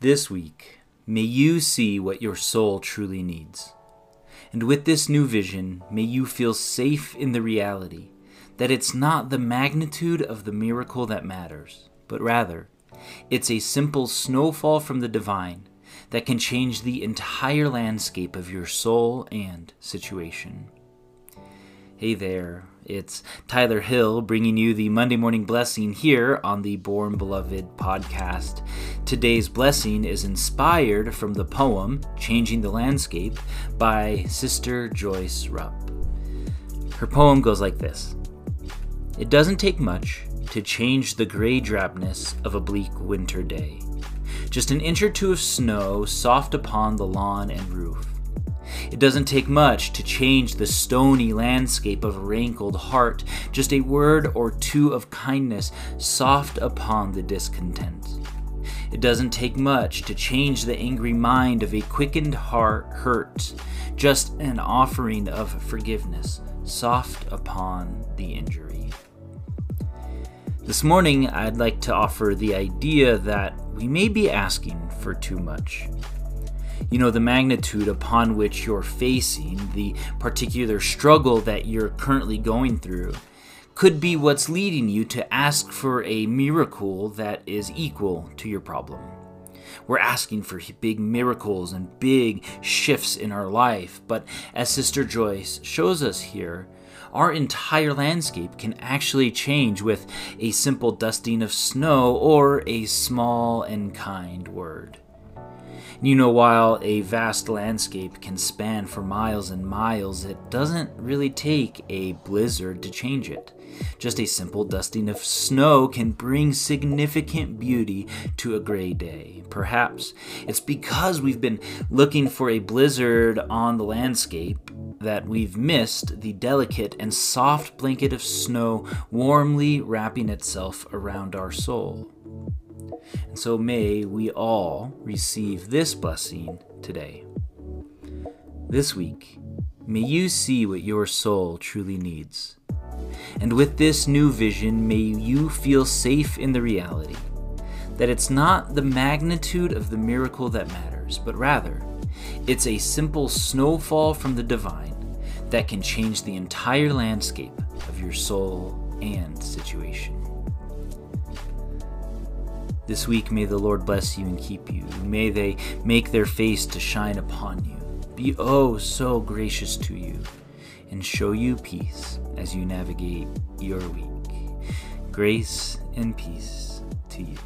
This week, may you see what your soul truly needs. And with this new vision, may you feel safe in the reality that it's not the magnitude of the miracle that matters, but rather, it's a simple snowfall from the divine that can change the entire landscape of your soul and situation. Hey there, it's Tyler Hill bringing you the Monday Morning Blessing here on the Born Beloved podcast. Today's blessing is inspired from the poem Changing the Landscape by Sister Joyce Rupp. Her poem goes like this It doesn't take much to change the gray drabness of a bleak winter day. Just an inch or two of snow soft upon the lawn and roof it doesn't take much to change the stony landscape of a rankled heart, just a word or two of kindness soft upon the discontent. It doesn't take much to change the angry mind of a quickened heart hurt, just an offering of forgiveness soft upon the injury. This morning, I'd like to offer the idea that we may be asking for too much you know, the magnitude upon which you're facing, the particular struggle that you're currently going through, could be what's leading you to ask for a miracle that is equal to your problem. We're asking for big miracles and big shifts in our life, but as Sister Joyce shows us here, our entire landscape can actually change with a simple dusting of snow or a small and kind word. You know, while a vast landscape can span for miles and miles, it doesn't really take a blizzard to change it. Just a simple dusting of snow can bring significant beauty to a gray day. Perhaps it's because we've been looking for a blizzard on the landscape that we've missed the delicate and soft blanket of snow warmly wrapping itself around our soul. And so may we all receive this blessing today. This week, may you see what your soul truly needs. And with this new vision, may you feel safe in the reality that it's not the magnitude of the miracle that matters, but rather, it's a simple snowfall from the divine that can change the entire landscape of your soul and situation. This week may the Lord bless you and keep you. May they make their face to shine upon you, be oh so gracious to you, and show you peace as you navigate your week. Grace and peace to you.